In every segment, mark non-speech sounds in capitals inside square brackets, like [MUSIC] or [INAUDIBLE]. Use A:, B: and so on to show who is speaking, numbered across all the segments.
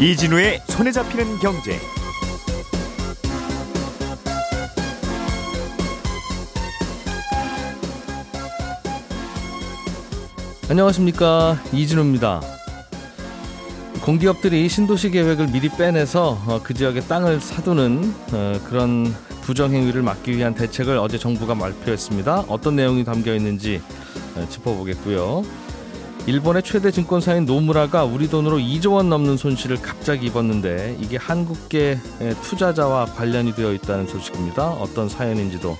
A: 이진우의 손에 잡히는 경제.
B: 안녕하십니까 이진우입니다. 공기업들이 신도시 계획을 미리 빼내서 어, 그 지역의 땅을 사두는 어, 그런 부정행위를 막기 위한 대책을 어제 정부가 발표했습니다. 어떤 내용이 담겨 있는지 어, 짚어보겠고요. 일본의 최대 증권사인 노무라가 우리 돈으로 2조 원 넘는 손실을 갑자기 입었는데 이게 한국계 투자자와 관련이 되어 있다는 소식입니다. 어떤 사연인지도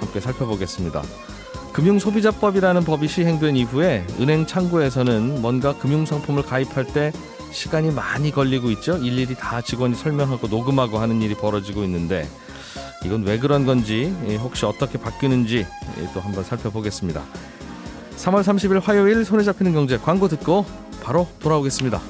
B: 함께 살펴보겠습니다. 금융소비자법이라는 법이 시행된 이후에 은행 창구에서는 뭔가 금융상품을 가입할 때 시간이 많이 걸리고 있죠. 일일이 다 직원이 설명하고 녹음하고 하는 일이 벌어지고 있는데 이건 왜 그런 건지 혹시 어떻게 바뀌는지 또 한번 살펴보겠습니다. 3월 30일 화요일 손에 잡히는 경제 광고 듣고 바로 돌아오겠습니다.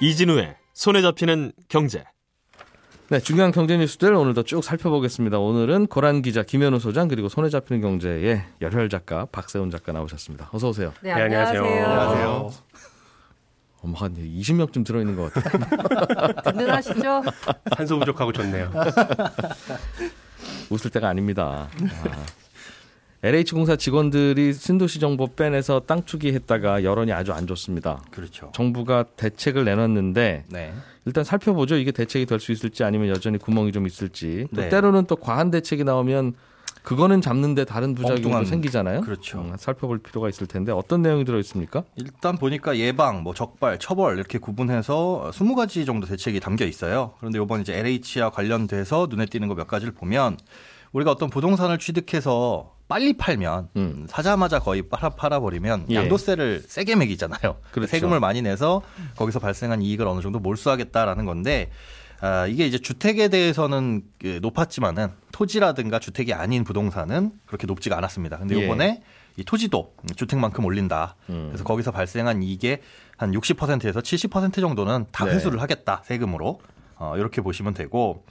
C: 이진우의 손에 잡히는 경제.
B: 네, 중요한 경제 뉴스들 오늘도 쭉 살펴보겠습니다. 오늘은 고란 기자, 김현우 소장 그리고 손에 잡히는 경제의 열혈 작가 박세훈 작가 나오셨습니다. 어서 오세요.
D: 네, 안녕하세요. 네, 안녕하세요.
B: 어머 한 20명쯤 들어있는 것 같아요. [LAUGHS]
D: 든든하시죠?
C: 산소 부족하고 좋네요.
B: 웃을 때가 아닙니다. 아. LH공사 직원들이 신도시 정보 빼내서 땅 투기 했다가 여론이 아주 안 좋습니다.
C: 그렇죠.
B: 정부가 대책을 내놨는데 네. 일단 살펴보죠. 이게 대책이 될 수 있을지 아니면 여전히 구멍이 좀 있을지. 또 네. 때로는 또 과한 대책이 나오면 그거는 잡는데 다른 부작용도 생기잖아요.
C: 그렇죠. 음,
B: 살펴볼 필요가 있을 텐데 어떤 내용이 들어 있습니까?
E: 일단 보니까 예방, 뭐 적발, 처벌 이렇게 구분해서 20가지 정도 대책이 담겨 있어요. 그런데 이번 이제 LH와 관련돼서 눈에 띄는 거 몇 가지를 보면 우리가 어떤 부동산을 취득해서 빨리 팔면 음. 사자마자 거의 팔아 팔아버리면 예. 양도세를 세게 매기잖아요. 그렇죠. 세금을 많이 내서 거기서 발생한 이익을 어느 정도 몰수하겠다라는 건데 아, 이게 이제 주택에 대해서는 그 높았지만은 토지라든가 주택이 아닌 부동산은 그렇게 높지가 않았습니다. 근데 예. 이번에 예. 이 토지도 주택만큼 올린다. 음. 그래서 거기서 발생한 이익의 한 60%에서 70% 정도는 다 네. 회수를 네. 하겠다 세금으로 어, 이렇게 보시면 되고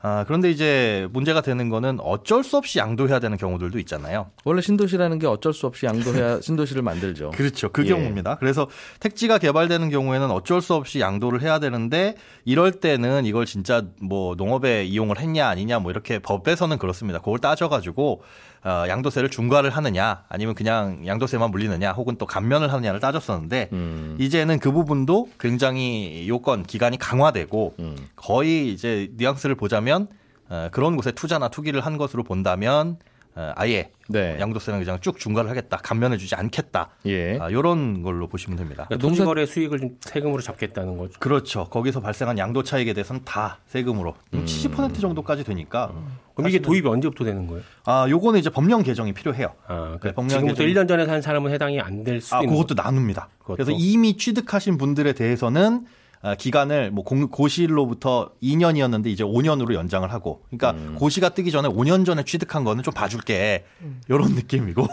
E: 아, 그런데 이제 문제가 되는 거는 어쩔 수 없이 양도해야 되는 경우들도 있잖아요.
B: 원래 신도시라는 게 어쩔 수 없이 양도해야 [LAUGHS] 신도시를 만들죠.
E: 그렇죠. 그 예. 경우입니다. 그래서 택지가 개발되는 경우에는 어쩔 수 없이 양도를 해야 되는데 이럴 때는 이걸 진짜 뭐 농업에 이용을 했냐 아니냐 뭐 이렇게 법에서는 그렇습니다. 그걸 따져가지고 어, 양도세를 중과를 하느냐 아니면 그냥 양도세만 물리느냐 혹은 또 감면을 하느냐를 따졌었는데 음. 이제는 그 부분도 굉장히 요건 기간이 강화되고 음. 거의 이제 뉘앙스를 보자면 어, 그런 곳에 투자나 투기를 한 것으로 본다면 어, 아예 네. 양도세는 그냥 쭉 중과를 하겠다, 감면해주지 않겠다. 예. 아, 이런 걸로 보시면 됩니다.
C: 그러니까 농사거래 수익을 좀 세금으로 잡겠다는 거죠.
E: 그렇죠. 거기서 발생한 양도 차익에 대해서는 다 세금으로 음. 70% 정도까지 되니까. 음.
C: 그럼 이게 도입이 언제부터 되는 거예요?
E: 아, 요거는 이제 법령 개정이 필요해요.
C: 아, 그러니까 네, 법령 지금부터 개정... 1년 전에 산 사람은 해당이 안 될 수도
E: 아,
C: 있는
E: 그것도 나눕니다. 그것도? 그래서 이미 취득하신 분들에 대해서는 아, 기간을 뭐 고시로부터 2년이었는데 이제 5년으로 연장을 하고 그러니까 음. 고시가 뜨기 전에 5년 전에 취득한 거는 좀 봐줄게 이런 느낌이고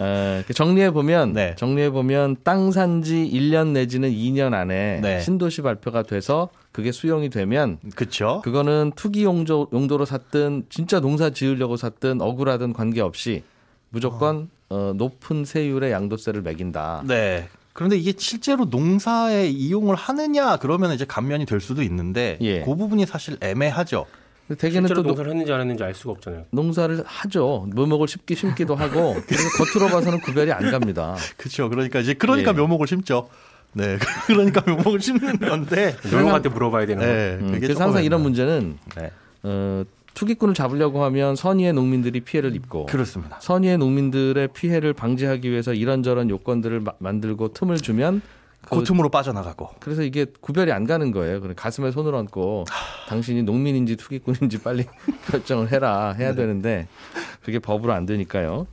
B: 에, 그 정리해 보면 네. 정리해 보면 땅 산지 1년 내지는 2년 안에 네. 신도시 발표가 돼서 그게 수용이 되면
E: 그쵸
B: 그거는 투기 용도, 용도로 샀든 진짜 농사 지으려고 샀든 억울하든 관계없이 무조건 어. 어, 높은 세율의 양도세를 매긴다.
E: 네. 그런데 이게 실제로 농사에 이용을 하느냐 그러면 이제 감면이 될 수도 있는데 예. 그 부분이 사실 애매하죠.
C: 대개는 또 농사를 했는지 안 했는지 알 수가 없잖아요.
B: 농사를 하죠. 묘목을 심기 심기도 하고 [LAUGHS] 그래서 겉으로 봐서는 구별이 안 갑니다.
E: 그렇죠. 그러니까 이제 그러니까 예. 묘목을 심죠. 네, [LAUGHS] 그러니까 묘목을 심는 건데
C: 묘목한테 물어봐야 되는
B: 네, 거. 음, 그래서 항상 이런 문제는 네. 어, 투기꾼을 잡으려고 하면 선의의 농민들이 피해를 입고
E: 그렇습니다.
B: 선의의 농민들의 피해를 방지하기 위해서 이런저런 요건들을 마, 만들고 틈을 주면
E: 그, 그 틈으로 빠져나가고
B: 그래서 이게 구별이 안 가는 거예요. 그래 가슴에 손을 얹고 당신이 농민인지 투기꾼인지 빨리 [LAUGHS] 결정을 해라 해야 네. 되는데 그게 법으로 안 되니까요.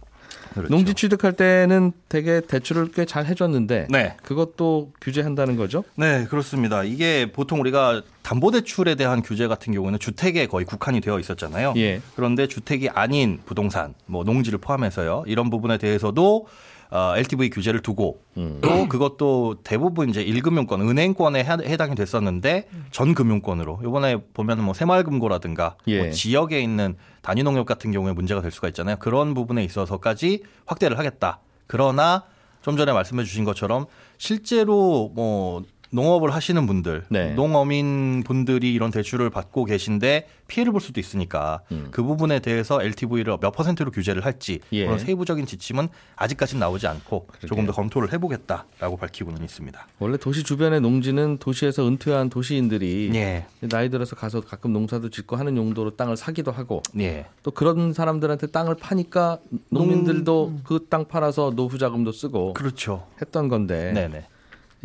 B: 그렇죠. 농지 취득할 때는 되게 대출을 꽤 잘 해줬는데 네. 그것도 규제한다는 거죠?
E: 네, 그렇습니다. 이게 보통 우리가 담보대출에 대한 규제 같은 경우는 주택에 거의 국한이 되어 있었잖아요. 예. 그런데 주택이 아닌 부동산, 뭐 농지를 포함해서요. 이런 부분에 대해서도 어, LTV 규제를 두고 음. 또 그것도 대부분 이제 1금융권 은행권에 해당이 됐었는데 전 금융권으로 이번에 보면 뭐 새마을금고라든가 뭐 예. 뭐 지역에 있는 단위농협 같은 경우에 문제가 될 수가 있잖아요. 그런 부분에 있어서까지 확대를 하겠다. 그러나 좀 전에 말씀해 주신 것처럼 실제로 뭐 농업을 하시는 분들, 네. 농어민 분들이 이런 대출을 받고 계신데 피해를 볼 수도 있으니까 음. 그 부분에 대해서 LTV를 몇 퍼센트로 규제를 할지 예. 그런 세부적인 지침은 아직까지는 나오지 않고 그러게요. 조금 더 검토를 해보겠다라고 밝히고는 있습니다.
B: 원래 도시 주변의 농지는 도시에서 은퇴한 도시인들이 예. 나이 들어서 가서 가끔 농사도 짓고 하는 용도로 땅을 사기도 하고 예. 또 그런 사람들한테 땅을 파니까 농민들도 음. 그땅 팔아서 노후 자금도 쓰고 그렇죠. 했던 건데. 네네.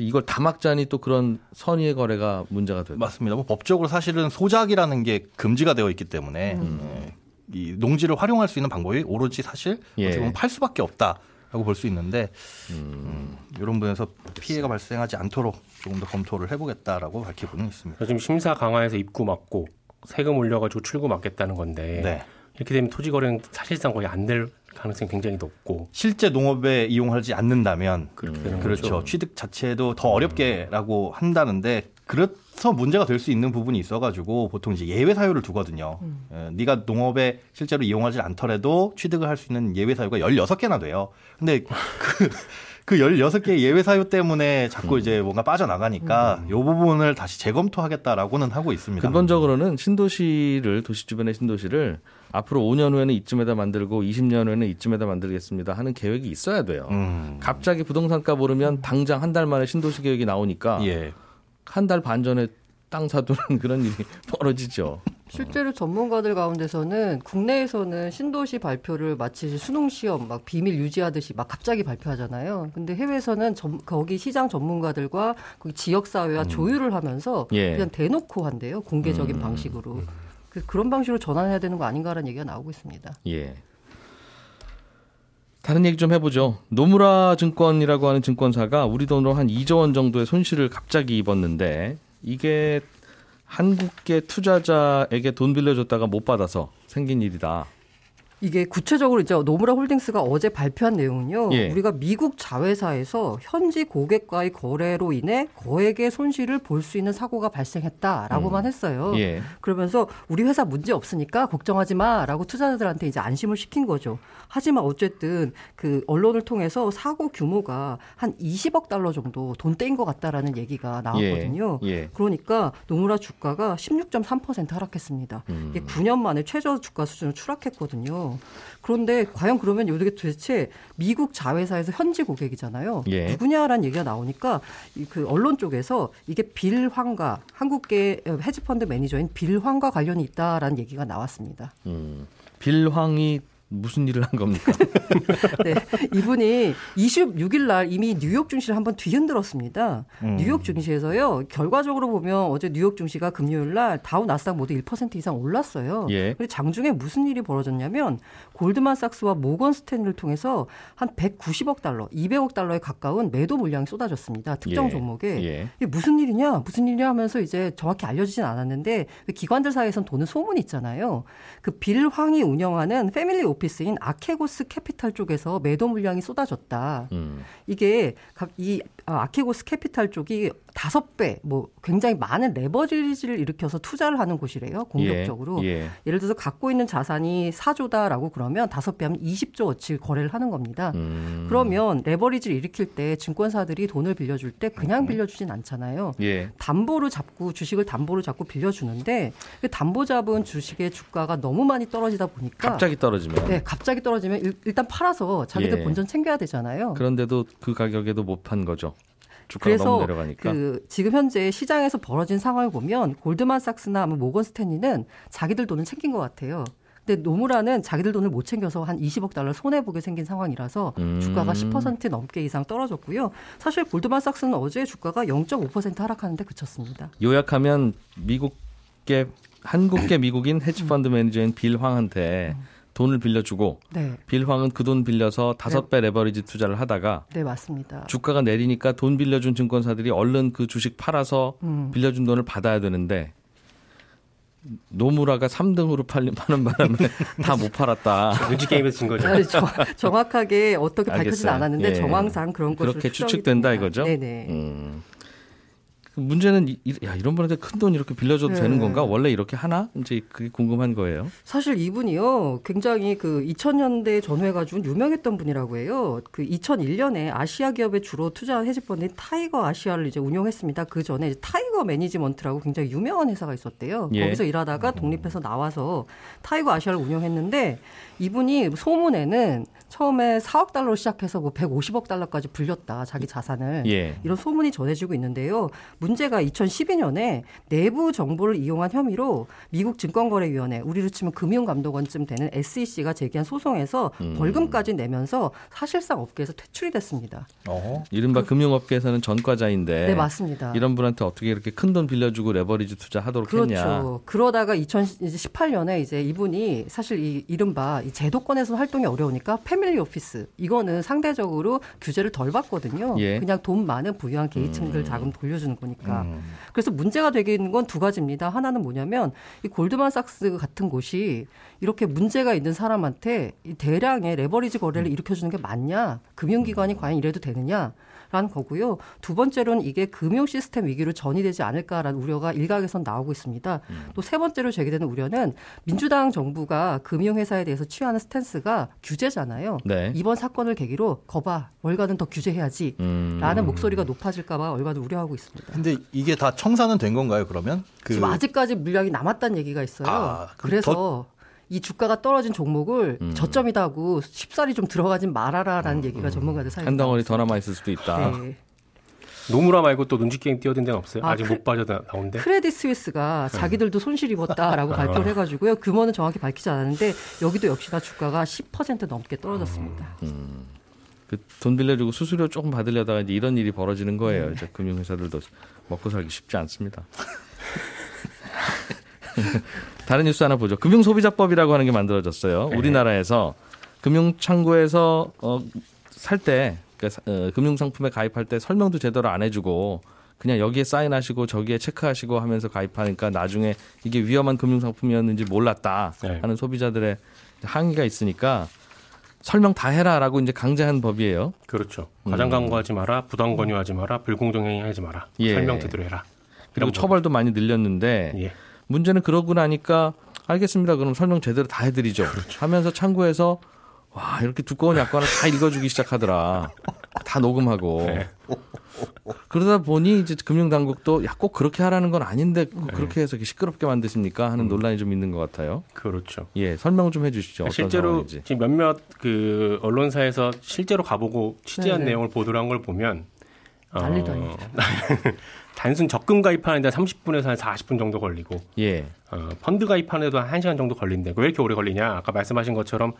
B: 이걸 다 막자니 또 그런 선의의 거래가 문제가 되죠.
E: 맞습니다. 뭐 법적으로 사실은 소작이라는 게 금지가 되어 있기 때문에 음. 예, 이 농지를 활용할 수 있는 방법이 오로지 사실 예. 어떻게 보면 팔 수밖에 없다. 라고 볼 수 있는데 음. 음, 이런 부분에서 피해가 발생하지 않도록 조금 더 검토를 해보겠다라고 밝히고는 있습니다.
C: 지금 심사 강화해서 입구 막고 세금 올려가지고 출구 막겠다는 건데 네. 이렇게 되면 토지 거래는 사실상 거의 안 될 가능성이 굉장히 높고
E: 실제 농업에 이용하지 않는다면 음, 그렇죠. 거죠. 취득 자체도 더 어렵게라고 한다는데 그래서 문제가 될 수 있는 부분이 있어가지고 보통 이제 예외 사유를 두거든요. 음. 에, 예, 네가 농업에 실제로 이용하지 않더라도 취득을 할 수 있는 예외 사유가 16개나 돼요. 근데 그, 그 16개의 예외 사유 때문에 자꾸 음. 이제 뭔가 빠져나가니까 음. 이 부분을 다시 재검토하겠다라고는 하고 있습니다.
B: 근본적으로는 신도시를 도시 주변의 신도시를 앞으로 5년 후에는 이쯤에다 만들고 20년 후에는 이쯤에다 만들겠습니다 하는 계획이 있어야 돼요. 음. 갑자기 부동산값 오르면 당장 한 달 만에 신도시 계획이 나오니까 예. 한달 반 전에 땅 사두는 그런 일이 [LAUGHS] 벌어지죠.
D: 실제로 전문가들 가운데서는 국내에서는 신도시 발표를 마치 수능 시험 막 비밀 유지하듯이 막 갑자기 발표하잖아요. 근데 해외에서는 전, 거기 시장 전문가들과 거기 지역 사회와 음. 조율을 하면서 예. 그냥 대놓고 한대요. 공개적인 음. 방식으로. 음. 그, 그런 방식으로 전환해야 되는 거 아닌가라는 얘기가 나오고 있습니다. 예.
B: 다른 얘기 좀 해보죠. 노무라 증권이라고 하는 증권사가 우리 돈으로 한 2조 원 정도의 손실을 갑자기 입었는데 이게 한국계 투자자에게 돈 빌려줬다가 못 받아서 생긴 일이다.
D: 이게 구체적으로 이제 노무라 홀딩스가 어제 발표한 내용은요. 예. 우리가 미국 자회사에서 현지 고객과의 거래로 인해 거액의 손실을 볼 수 있는 사고가 발생했다라고만 음. 했어요. 예. 그러면서 우리 회사 문제 없으니까 걱정하지 마라고 투자자들한테 이제 안심을 시킨 거죠. 하지만 어쨌든 그 언론을 통해서 사고 규모가 한 20억 달러 정도 돈 떼인 것 같다라는 얘기가 나왔거든요. 예. 예. 그러니까 노무라 주가가 16.3% 하락했습니다. 음. 이게 9년 만에 최저 주가 수준을 추락했거든요. 그런데 과연 그러면 이게 도대체 미국 자회사에서 현지 고객이잖아요. 예. 누구냐라는 얘기가 나오니까 그 언론 쪽에서 이게 빌황과 한국계 헤지펀드 매니저인 빌황과 관련이 있다라는 얘기가 나왔습니다. 음.
B: 빌황이 무슨 일을 한 겁니까? [LAUGHS]
D: 네. 이분이 26일 날 이미 뉴욕 증시를 한번 뒤흔들었습니다. 음. 뉴욕 증시에서요. 결과적으로 보면 어제 뉴욕 증시가 금요일 날 다우 나스닥 모두 1% 이상 올랐어요. 예. 그리고 장중에 무슨 일이 벌어졌냐면 골드만삭스와 모건 스탠리를 통해서 한 190억 달러, 200억 달러에 가까운 매도 물량이 쏟아졌습니다. 특정 예. 종목에. 예. 이게 무슨 일이냐? 무슨 일이냐 하면서 이제 정확히 알려지진 않았는데 기관들 사이에선 도는 소문이 있잖아요. 그 빌 황이 운영하는 family 오피 office인 아케고스 캐피탈 쪽에서 매도 물량이 쏟아졌다. 음. 이게 이 아, 아케고스 캐피탈 쪽이 다섯 배, 뭐 굉장히 많은 레버리지를 일으켜서 투자를 하는 곳이래요. 공격적으로. 예, 예. 를 들어서 갖고 있는 자산이 4조다라고 그러면 다섯 배 하면 20조어치 거래를 하는 겁니다. 음. 그러면 레버리지를 일으킬 때 증권사들이 돈을 빌려줄 때 그냥 음. 빌려주진 않잖아요. 예. 담보를 잡고 주식을 담보를 잡고 빌려주는데 그 담보 잡은 주식의 주가가 너무 많이 떨어지다 보니까
B: 갑자기 떨어지면
D: 네, 갑자기 떨어지면 일 단 팔아서 자기들 예. 본전 챙겨야 되잖아요.
B: 그런데도 그 가격에도 못 판 거죠. 그래서 그
D: 지금 현재 시장에서 벌어진 상황을 보면 골드만삭스나 뭐 모건 스탠리는 자기들 돈을 챙긴 것 같아요. 근데 노무라는 자기들 돈을 못 챙겨서 한 20억 달러 손해 보게 생긴 상황이라서 음. 주가가 10% 넘게 이상 떨어졌고요. 사실 골드만삭스는 어제 주가가 0.5% 하락하는데 그쳤습니다.
B: 요약하면 미국계 한국계 미국인 헤지펀드 매니저인 빌 황한테 음. 돈을 빌려주고 네. 빌황은 그 돈 빌려서 다섯 배 네. 레버리지 투자를 하다가
D: 네 맞습니다.
B: 주가가 내리니까 돈 빌려준 증권사들이 얼른 그 주식 팔아서 음. 빌려준 돈을 받아야 되는데 노무라가 3등으로 팔린 파는 바람에 [LAUGHS] 다 못 팔았다.
C: 눈치 게임에서 진 거죠.
D: 아니, 정, 정확하게 어떻게
B: 알겠어요.
D: 않았는데
B: 예.
D: 정황상 그런 것으로
B: 그렇게 추측된다
D: 됩니다.
B: 이거죠?
D: 네네.
B: 음. 그 문제는 이, 이- 야, 이런 분한테 큰 돈 이렇게 빌려줘도
D: 네.
B: 되는 건가? 원래 이렇게 하나? 이제 그게 궁금한 거예요.
D: 사실 이분이요, 굉장히 그 2000년대 전후에 가지고 유명했던 분이라고 해요. 그 2001년에 아시아 기업에 주로 투자한 헤지펀드인 타이거 아시아를 이제 운용했습니다. 그 전에 타이거 매니지먼트라고 굉장히 유명한 회사가 있었대요.
B: 예.
D: 거기서 일하다가 독립해서 나와서 타이거 아시아를 운용했는데 이분이 소문에는 처음에 4억 달러로 시작해서 뭐 150억 달러까지 불렸다 자기 자산을
B: 예.
D: 이런 소문이 전해지고 있는데요. 문제가 2012년에 내부 정보를 이용한 혐의로 미국 증권거래위원회, 우리로 치면 금융감독원쯤 되는 SEC가 제기한 소송에서
B: 음.
D: 벌금까지 내면서 사실상 업계에서 퇴출이 됐습니다.
E: 어.
B: 이른바 금융업계에서는 전과자인데
D: 네, 맞습니다.
B: 이런 분한테 어떻게 이렇게 큰 돈 빌려주고 레버리지 투자하도록 했냐?
D: 그렇죠. 그러다가 2018년에 이제 이분이 사실 이 이른바 이 제도권에서 활동이 어려우니까 패밀리 오피스 이거는 상대적으로 규제를 덜 받거든요.
B: 예.
D: 그냥 돈 많은 부유한 계층들
B: 음.
D: 자금 돌려주는 거니까.
E: 음.
D: 그래서 문제가 되게 있는 건 두 가지입니다. 하나는 뭐냐면 이 골드만삭스 같은 곳이 이렇게 문제가 있는 사람한테 이 대량의 레버리지 거래를 일으켜주는 게 맞냐? 금융기관이 과연 이래도 되느냐? 라는 거고요. 두 번째로는 이게 금융 시스템 위기로 전이되지 않을까라는 우려가 일각에선 나오고 있습니다. 또세 번째로 제기되는 우려는 민주당 정부가 금융회사에 대해서 취하는 스탠스가 규제잖아요.
B: 네.
D: 이번 사건을 계기로 거봐 월가는 더 규제해야지
B: 음.
D: 라는 목소리가 높아질까봐 월가도 우려하고 있습니다.
E: 근데 이게 다 청산은 된 건가요? 그러면 그
D: 지금 아직까지 물량이 남았다는 얘기가 있어요.
E: 아,
D: 그래서 이 주가가 떨어진 종목을
B: 음.
D: 저점이다 하고 쉽사리 좀 들어가진 말아라라는 얘기가 전문가들 사이에
B: 한 덩어리 더 남아 있을 수도 있다.
D: 네.
C: 노무라 말고 또 눈치 게임 뛰어든 데는 없어요.
D: 아,
C: 아, 직
D: 그-
C: 못 빠져 나온데.
D: 크레딧 스위스가 자기들도 손실 입었다라고 발표를 해가지고요. 규모는 정확히 밝히지 않았는데 여기도 역시나 주가가 10% 넘게 떨어졌습니다.
B: 그돈 빌려주고 수수료 조금 받으려다가 이제 이런 일이 벌어지는 거예요. 이제 금융회사들도 먹고 살기 쉽지 않습니다. [LAUGHS] 다른 뉴스 하나 보죠. 금융소비자법이라고 하는 게 만들어졌어요. 우리나라에서 금융창구에서 어, 살 때, 그러니까 어, 금융상품에 가입할 때 설명도 제대로 안 해주고 그냥 여기에 사인하시고 저기에 체크하시고 하면서 가입하니까 나중에 이게 위험한 금융상품이었는지 몰랐다
C: 네.
B: 하는 소비자들의 항의가 있으니까 설명 다 해라라고 이제 강제한 법이에요.
C: 그렇죠. 과장
B: 음.
C: 광고하지 마라, 부당 권유하지 마라, 불공정 행위하지 마라.
B: 예.
C: 설명 제대로 해라.
B: 그리고 처벌도 많이 늘렸는데
C: 예.
B: 문제는 그러고 나니까 알겠습니다. 그럼 설명 제대로 다 해드리죠. 하면서 참고해서 와 이렇게 두꺼운 약관을 다 읽어주기 시작하더라. 다 녹음하고.
C: 네.
B: 그러다 보니 이제 금융당국도 야 꼭 그렇게 하라는 건 아닌데 꼭
C: 네.
B: 그렇게 해서 이렇게 시끄럽게 만드십니까 하는 논란이 좀 있는 것 같아요.
C: 그렇죠.
B: 예, 설명 좀 해주시죠.
C: 실제로
B: 상황인지.
C: 지금 몇몇 그 언론사에서 실제로 가보고 취재한
D: 네네.
C: 내용을 보도를 한 걸 보면
D: 난리도
C: 어,
D: 아닙니다. [LAUGHS]
C: 단순 적금 가입하는데 30분에서 한 40분 정도 걸리고
B: 예,
C: 어, 펀드 가입하는데도 한 1시간 정도 걸린대. 왜 이렇게 오래 걸리냐? 아까 말씀하신 것처럼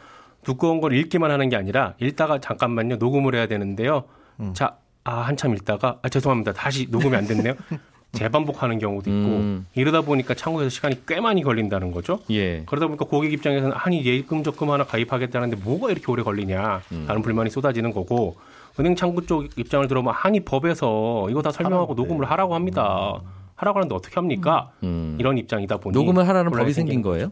C: 두꺼운 걸 읽기만 하는 게 아니라 읽다가 잠깐만요. 녹음을 해야 되는데요.
B: 음.
C: 자, 아, 한참 읽다가 아, 죄송합니다. 다시 녹음이 안 됐네요. [LAUGHS] 재반복하는 경우도 있고
B: 음.
C: 이러다 보니까 창구에서 시간이 꽤 많이 걸린다는 거죠.
B: 예.
C: 그러다 보니까 고객 입장에서는 아니 예금 적금 하나 가입하겠다는데 뭐가 이렇게 오래 걸리냐 라는
B: 음.
C: 불만이 쏟아지는 거고 은행 창구 쪽 입장을 들어보면 아니 법에서 이거 다 설명하고 녹음을 하라고 합니다. 하라고 하는데 어떻게 합니까?
B: 음.
C: 이런 입장이다 보니
B: 녹음을 하라는 법이 생긴 거예요?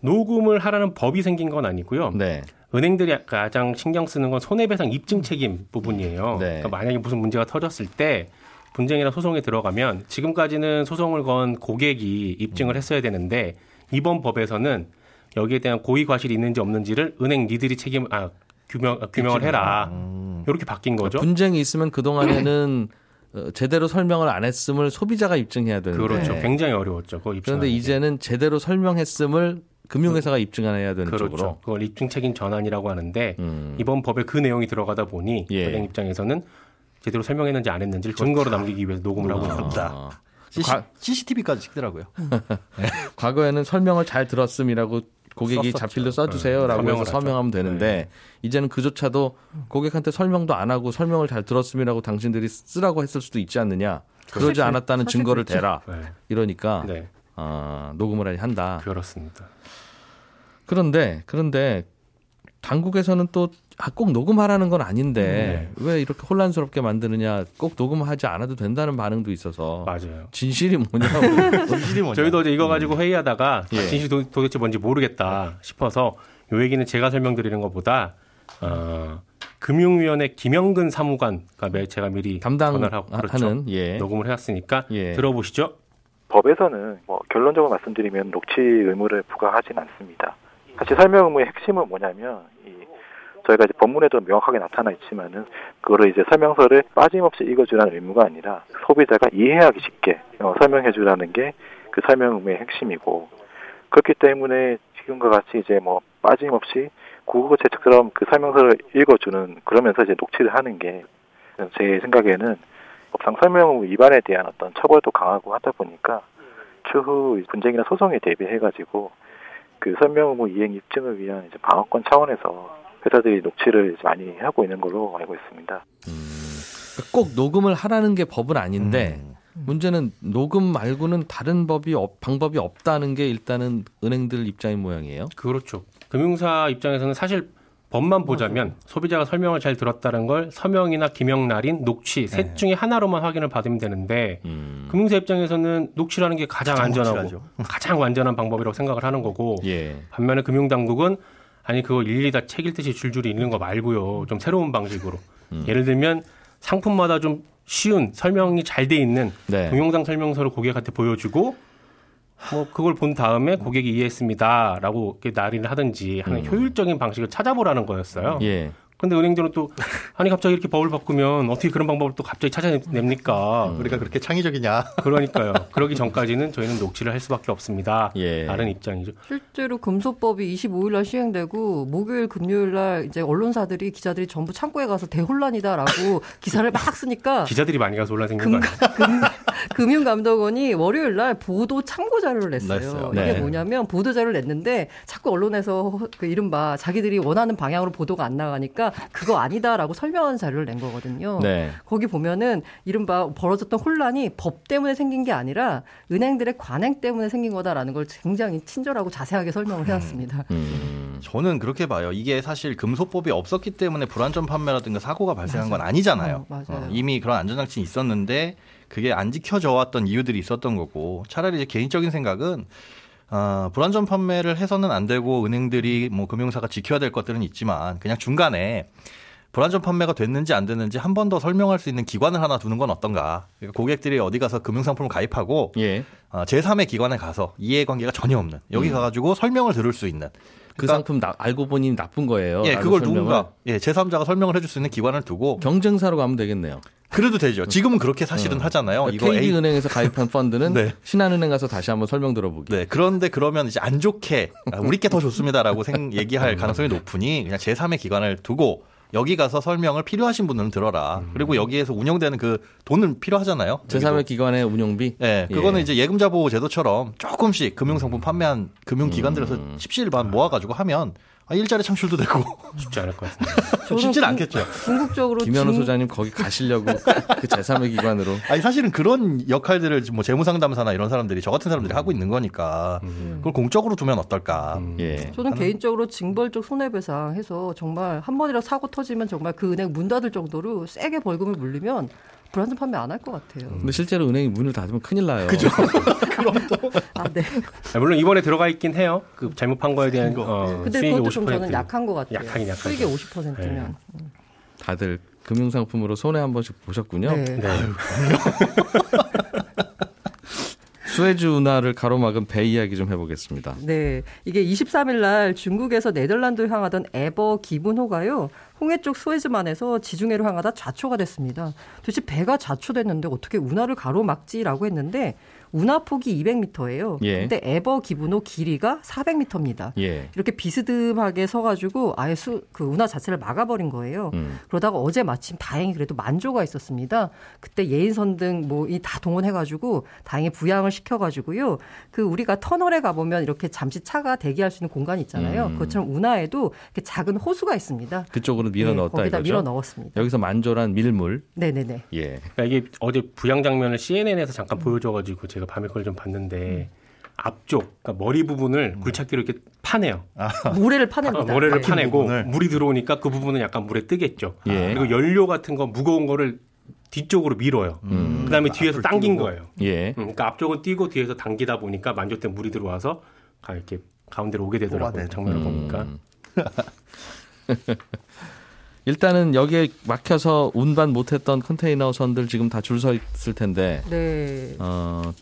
C: 녹음을 하라는 법이 생긴 건 아니고요.
B: 네.
C: 은행들이 가장 신경 쓰는 건 손해배상 입증 책임 부분이에요.
B: 네.
C: 그러니까 만약에 무슨 문제가 터졌을 때 분쟁이나 소송에 들어가면 지금까지는 소송을 건 고객이 입증을 했어야 되는데 이번 법에서는 여기에 대한 고의 과실이 있는지 없는지를 은행 니들이 책임 아 규명 아, 규명을 해라 이렇게 바뀐 거죠.
B: 분쟁이 있으면 그 동안에는 [CLEARS THROAT] 어, 제대로 설명을 안 했음을 소비자가 입증해야 되는데
C: 그렇죠. 굉장히 어려웠죠.
B: 그런데 이제는 제대로 설명했음을 금융회사가 입증해야 되는
C: 그렇죠.
B: 쪽으로.
C: 그걸 입증 책임 전환이라고 하는데
B: 음.
C: 이번 법에 그 내용이 들어가다 보니
B: 예.
C: 은행 입장에서는 제대로 설명했는지 안 했는지를 증거로 남기기 위해서 녹음을 하고 있다.
B: 아,
E: CC, CCTV까지 찍더라고요. [LAUGHS]
B: 과거에는 설명을 잘 들었음이라고 고객이. 자필로 써주세요라고
C: 서명을
B: 해서. 서명하면 되는데 이제는 그조차도 고객한테 설명도 안 하고 설명을 잘 들었음이라고 당신들이 쓰라고 했을 수도 있지 않느냐. 그러지 않았다는
D: 사실
B: 증거를
D: 그렇죠.
B: 대라.
C: 네.
B: 이러니까
C: 네,
B: 아, 녹음을 한다.
C: 그렇습니다.
B: 그런데 그런데 당국에서는 또 아, 꼭 녹음하라는 건 아닌데 왜 이렇게 혼란스럽게 만드느냐 꼭 녹음하지 않아도 된다는 반응도 있어서
C: 맞아요.
B: 진실이 뭐냐고 [LAUGHS]
E: 진실이 뭐냐?
C: 저희도 어제 이거 가지고 회의하다가
B: 예.
C: 아, 진실 도, 도대체 뭔지 모르겠다 싶어서 요 얘기는 제가 설명드리는 것보다 어, 금융위원회 김영근 사무관과 매- 제가 미리 전화를 하고 그렇죠.
B: 당하는 예.
C: 녹음을 해왔으니까
B: 예.
C: 들어보시죠.
F: 법에서는 뭐 결론적으로 말씀드리면 녹취 의무를 부과하진 않습니다. 사실 설명 의무의 핵심은 뭐냐면 이 저희가 이제 법문에도 명확하게 나타나 있지만은 그거를 이제 설명서를 빠짐없이 읽어주라는 의무가 아니라 소비자가 이해하기 쉽게 어, 설명해주라는 게 그 설명 의무의 핵심이고 그렇기 때문에 지금과 같이 이제 뭐 빠짐없이 국어 책처럼 그 설명서를 읽어주는 그러면서 이제 녹취를 하는 게 제 생각에는 법상 설명 의무 위반에 대한 어떤 처벌도 강하고 하다 보니까 추후 분쟁이나 소송에 대비해 가지고 그 설명 의무 이행 입증을 위한 이제 방어권 차원에서 회사들이 녹취를 이제 많이 하고 있는 걸로 알고 있습니다.
B: 꼭 녹음을 하라는 게 법은 아닌데
E: 음.
B: 문제는 녹음 말고는 다른 법이 없- 방법이 없다는 게 일단은 은행들 입장인 모양이에요.
C: 그렇죠. 금융사 입장에서는 사실 법만 보자면 소비자가 설명을 잘 들었다는 걸 서명이나 기명 날인 녹취 셋 중에 하나로만 확인을 받으면 되는데
B: 음.
C: 금융사 입장에서는 녹취라는 게 가장,
E: 가장
C: 안전하고
E: 확실하죠. [LAUGHS]
C: 가장 완전한 방법이라고 생각을 하는 거고
B: 예.
C: 반면에 금융당국은 아니 그거 일일이 다 책 읽듯이 줄줄이 읽는 거 말고요 좀 새로운 방식으로
B: 음.
C: 예를 들면 상품마다 좀 쉬운 설명이 잘 돼 있는
B: 네.
C: 동영상 설명서를 고객한테 보여주고 뭐 그걸 본 다음에 고객이 이해했습니다라고 이렇게 날인을 하든지 하는
B: 음.
C: 효율적인 방식을 찾아보라는 거였어요.
B: 예.
C: 근데 은행들은 또 아니 갑자기 이렇게 법을 바꾸면 어떻게 그런 방법을 또 갑자기 찾아냅니까?
B: 음.
E: 우리가 그렇게 창의적이냐? [LAUGHS]
C: 그러니까요. 그러기 전까지는 저희는 녹취를 할 수밖에 없습니다.
B: 예.
C: 다른 입장이죠.
D: 실제로 금소법이 25일 날 시행되고 목요일 금요일 날 이제 언론사들이 기자들이 전부 창고에 가서 대혼란이다라고 [LAUGHS] 기사를 막 쓰니까
C: 기자들이 많이 가서 혼란 생긴 거 아니에요?
D: 금 융감독원이 월요일 날 보도 참고 자료를 냈어요.
E: 냈어요.
D: 이게
B: 네.
D: 뭐냐면 보도 자료를 냈는데 자꾸 언론에서 그 이른바 자기들이 원하는 방향으로 보도가 안 나가니까 그거 아니다라고 설명하는 자료를 낸 거거든요.
B: 네.
D: 거기 보면은 이른바 벌어졌던 혼란이 법 때문에 생긴 게 아니라 은행들의 관행 때문에 생긴 거다라는 걸 굉장히 친절하고 자세하게 설명을 해놨습니다.
B: 음.
E: 저는 그렇게 봐요. 이게 사실 금소법이 없었기 때문에 불안전 판매라든가 사고가 발생한 건 아니잖아요.
D: 어, 맞아요.
E: 이미 그런 안전장치 있었는데 그게 안 지켜져 왔던 이유들이 있었던 거고 차라리 이제 개인적인 생각은 어, 불안전 판매를 해서는 안 되고 은행들이 뭐 금융사가 지켜야 될 것들은 있지만 그냥 중간에 불안전 판매가 됐는지 안 됐는지 한 번 더 설명할 수 있는 기관을 하나 두는 건 어떤가. 그러니까 고객들이 어디 가서 금융상품을 가입하고
B: 예.
E: 어, 제3의 기관에 가서 이해관계가 전혀 없는 여기
B: 음.
E: 가가지고 설명을 들을 수 있는
B: 그
E: 그러니까
B: 상품 나, 알고 보니 나쁜 거예요.
E: 예, 그걸
B: 설명을.
E: 누군가 예, 제3자가 설명을 해줄 수 있는 기관을 두고
B: 경쟁사로 가면 되겠네요.
E: 그래도 되죠. 지금은 그렇게 사실은
B: 어.
E: 하잖아요.
B: 그러니까
E: 이거 A,
B: KB은행에서 가입한 펀드는 [LAUGHS]
E: 네.
B: 신한은행 가서 다시 한번 설명 들어보기.
E: 네, 그런데 그러면 이제 안 좋게 아, 우리께 더 좋습니다라고 생, [LAUGHS] 얘기할 가능성이 높으니 그냥 제3의 기관을 두고 여기 가서 설명을 필요하신 분들은 들어라. 그리고 여기에서 운영되는 그 돈은 필요하잖아요.
B: 제3의 기관의 운용비.
E: 네, 그거는 이제 예금자 보호 제도처럼 조금씩 금융상품 판매한 금융기관들에서
B: 음.
E: 십시일반 모아가지고 하면 아, 일자리 창출도 되고
C: 쉽지 않을 것 같습니다.
D: 궁-
E: 않겠죠.
D: 궁극적으로
B: 김현우
D: 중-
B: 소장님 거기 가시려고 그 제3의 기관으로.
E: 아니 사실은 그런 역할들을 뭐 재무상담사나 이런 사람들이 저 같은 사람들이 하고 있는 거니까 그걸 공적으로 두면 어떨까.
C: 음.
B: 예.
D: 저는 개인적으로 징벌적 손해배상 해서 정말 한 번이라도 사고 터지면 정말 그 은행 문 닫을 정도로 세게 벌금을 물리면 불안전 판매 안 할 것 같아요.
B: 근데 실제로 은행이 문을 닫으면 큰일 나요.
E: 그죠. [LAUGHS]
D: 아, 네.
C: 아, 물론 이번에 들어가 있긴 해요. 그 잘못한 거에 대한. 어,
D: 근데
C: 수익이
D: 그것도 좀
C: 50%.
D: 저는 약한 것 같아요.
C: 약하긴 약하죠.
D: 수익이 50%면.
B: 다들 금융상품으로 손해 한 번씩 보셨군요.
D: 네.
C: 네. [LAUGHS]
B: 수에즈 운하를 가로막은 배 이야기 좀 해보겠습니다.
D: 네. 이게 23일 날 중국에서 네덜란드를 향하던 에버 기분호가요. 홍해 쪽 수에즈만에서 지중해로 향하다 좌초가 됐습니다. 도대체 배가 좌초됐는데 어떻게 운하를 가로막지라고 했는데 운하폭이 200m예요.
B: 예.
D: 근데 에버 기분호 길이가 400m입니다.
B: 예.
D: 이렇게 비스듬하게 서가지고 아예 수, 그 운하 자체를 막아버린 거예요.
B: 음.
D: 그러다가 어제 마침 다행히 그래도 만조가 있었습니다. 그때 예인선 등 뭐 이 다 동원해가지고 다행히 부양을 시켜가지고요. 그 우리가 터널에 가보면 이렇게 잠시 차가 대기할 수 있는 공간이 있잖아요.
B: 음.
D: 그것처럼 운하에도 이렇게 작은 호수가 있습니다.
B: 그쪽으로 밀어
D: 네,
B: 넣었다
D: 거기다
B: 이거죠.
D: 밀어 넣었습니다.
B: 여기서 만조란 밀물.
D: 네네네.
B: 예.
C: 그러니까 이게 어제 부양 장면을 CNN에서 잠깐 보여줘가지고 제가 밤에 그걸 좀 봤는데 앞쪽 그러니까 머리 부분을 굴착기로 이렇게 파내요. [LAUGHS]
D: 모래를
C: 아,
D: 파냅니다.
C: 모래를 파내고
E: 부분을.
C: 물이 들어오니까 그 부분은 약간 물에 뜨겠죠.
B: 예.
C: 그리고 연료 같은 거 무거운 거를 뒤쪽으로 밀어요.
B: 음.
C: 그다음에 뒤에서
E: 앞을
C: 당긴
E: 띄우고.
C: 거예요.
B: 예.
C: 음, 그러니까 앞쪽은 뛰고 뒤에서 당기다 보니까 만조 때 물이 들어와서 가- 이렇게 가운데로 오게 되더라고요. 장면을
B: 음.
C: 보니까. [LAUGHS] [LAUGHS]
B: 일단은 여기에 막혀서 운반 못했던 컨테이너 선들 지금 다 줄 서 있을 텐데
D: 네.
B: 어, 곧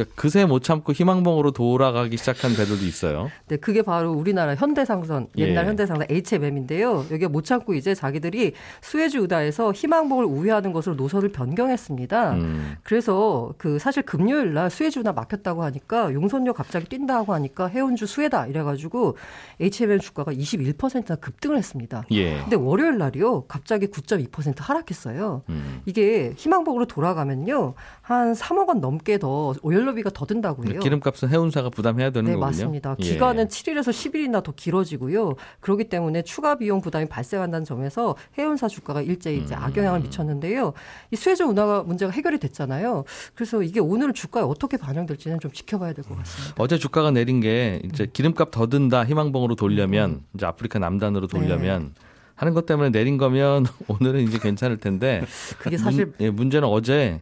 B: 그러니까 그새 못 참고 희망봉으로 돌아가기 시작한 배들도 있어요.
D: 네, 그게 바로 우리나라 현대상선, 옛날
B: 예.
D: 현대상선 HMM인데요. 여기가 못 참고 이제 자기들이 수에즈 우다에서 희망봉을 우회하는 것으로 노선을 변경했습니다.
B: 음.
D: 그래서 그 사실 금요일 날 수에즈 우다 막혔다고 하니까 용선료 갑자기 뛴다고 하니까 해운주 수혜다 이래가지고 HMM 주가가 21%나 급등을 했습니다.
B: 예.
D: 근데 월요일 날이요 갑자기 9.2% 하락했어요.
B: 음.
D: 이게 희망봉으로 돌아가면요 한 3억 원 넘게 더 오열 료비가 더 든다고 해요.
B: 기름값은 해운사가 부담해야 되는
D: 네,
B: 거군요.
D: 맞습니다.
B: 예.
D: 기간은 7일에서 10일이나 더 길어지고요. 그렇기 때문에 추가 비용 부담이 발생한다는 점에서 해운사 주가가 일제히 이제
B: 음.
D: 악영향을 미쳤는데요. 이 수혜주 운하 문제가 해결이 됐잖아요. 그래서 이게 오늘 주가에 어떻게 반영될지는 좀 지켜봐야 될 것 같습니다.
B: 어제 주가가 내린 게 이제 기름값 더 든다 희망봉으로
D: 음.
B: 돌려면 이제 아프리카 남단으로
D: 네.
B: 돌려면 하는 것 때문에 내린 거면 [LAUGHS] 오늘은 이제 괜찮을 텐데
D: 그게 사실
B: 문, 예, 문제는 어제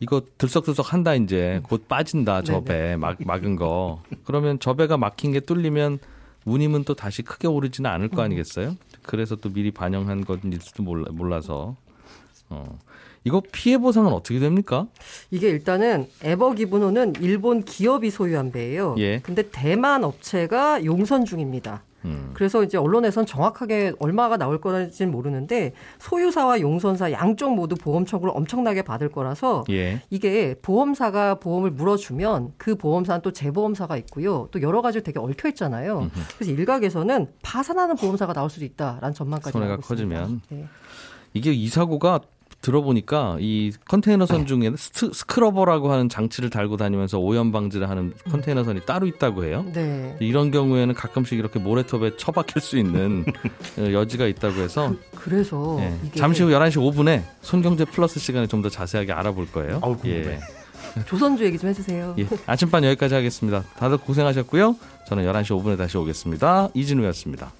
B: 이거 들썩들썩 한다 이제 곧 빠진다 저배 막 막은 거 그러면 저 배가 막힌 게 뚫리면 운임은 또 다시 크게 오르지는 않을 거 아니겠어요? 그래서 또 미리 반영한 것일지도 몰라, 몰라서 어 이거 피해 보상은 어떻게 됩니까?
D: 이게 일단은 에버기브노는 일본 기업이 소유한 배예요.
B: 예.
D: 근데 대만 업체가 용선 중입니다.
B: 음.
D: 그래서 이제 언론에선 정확하게 얼마가 나올 거라지는 모르는데 소유사와 용선사 양쪽 모두 보험 청구를 엄청나게 받을 거라서
B: 예.
D: 이게 보험사가 보험을 물어주면 그 보험사는 또 재보험사가 있고요. 또 여러 가지 되게 얽혀 있잖아요. 그래서 일각에서는 파산하는 보험사가 나올 수도 있다라는 전망까지
B: 손해가. 커지면.
D: 네.
B: 이게 이 사고가 들어보니까 이 컨테이너선 중에 스, 스크러버라고 하는 장치를 달고 다니면서 오염 방지를 하는 컨테이너선이 따로 있다고 해요.
D: 네.
B: 이런 경우에는 가끔씩 이렇게 모래톱에 처박힐 수 있는 [LAUGHS] 어, 여지가 있다고 해서
D: 그 래서
B: 예,
D: 이게
B: 잠시 후 11시 5분에 손경제 플러스 시간에 좀 더 자세하게 알아볼 거예요.
C: 아우.
B: 예.
D: 조선주 얘기 좀 해주세요.
B: 예. 아침반 여기까지 하겠습니다. 다들 고생하셨고요. 저는 11시 5분에 다시 오겠습니다. 이진우였습니다.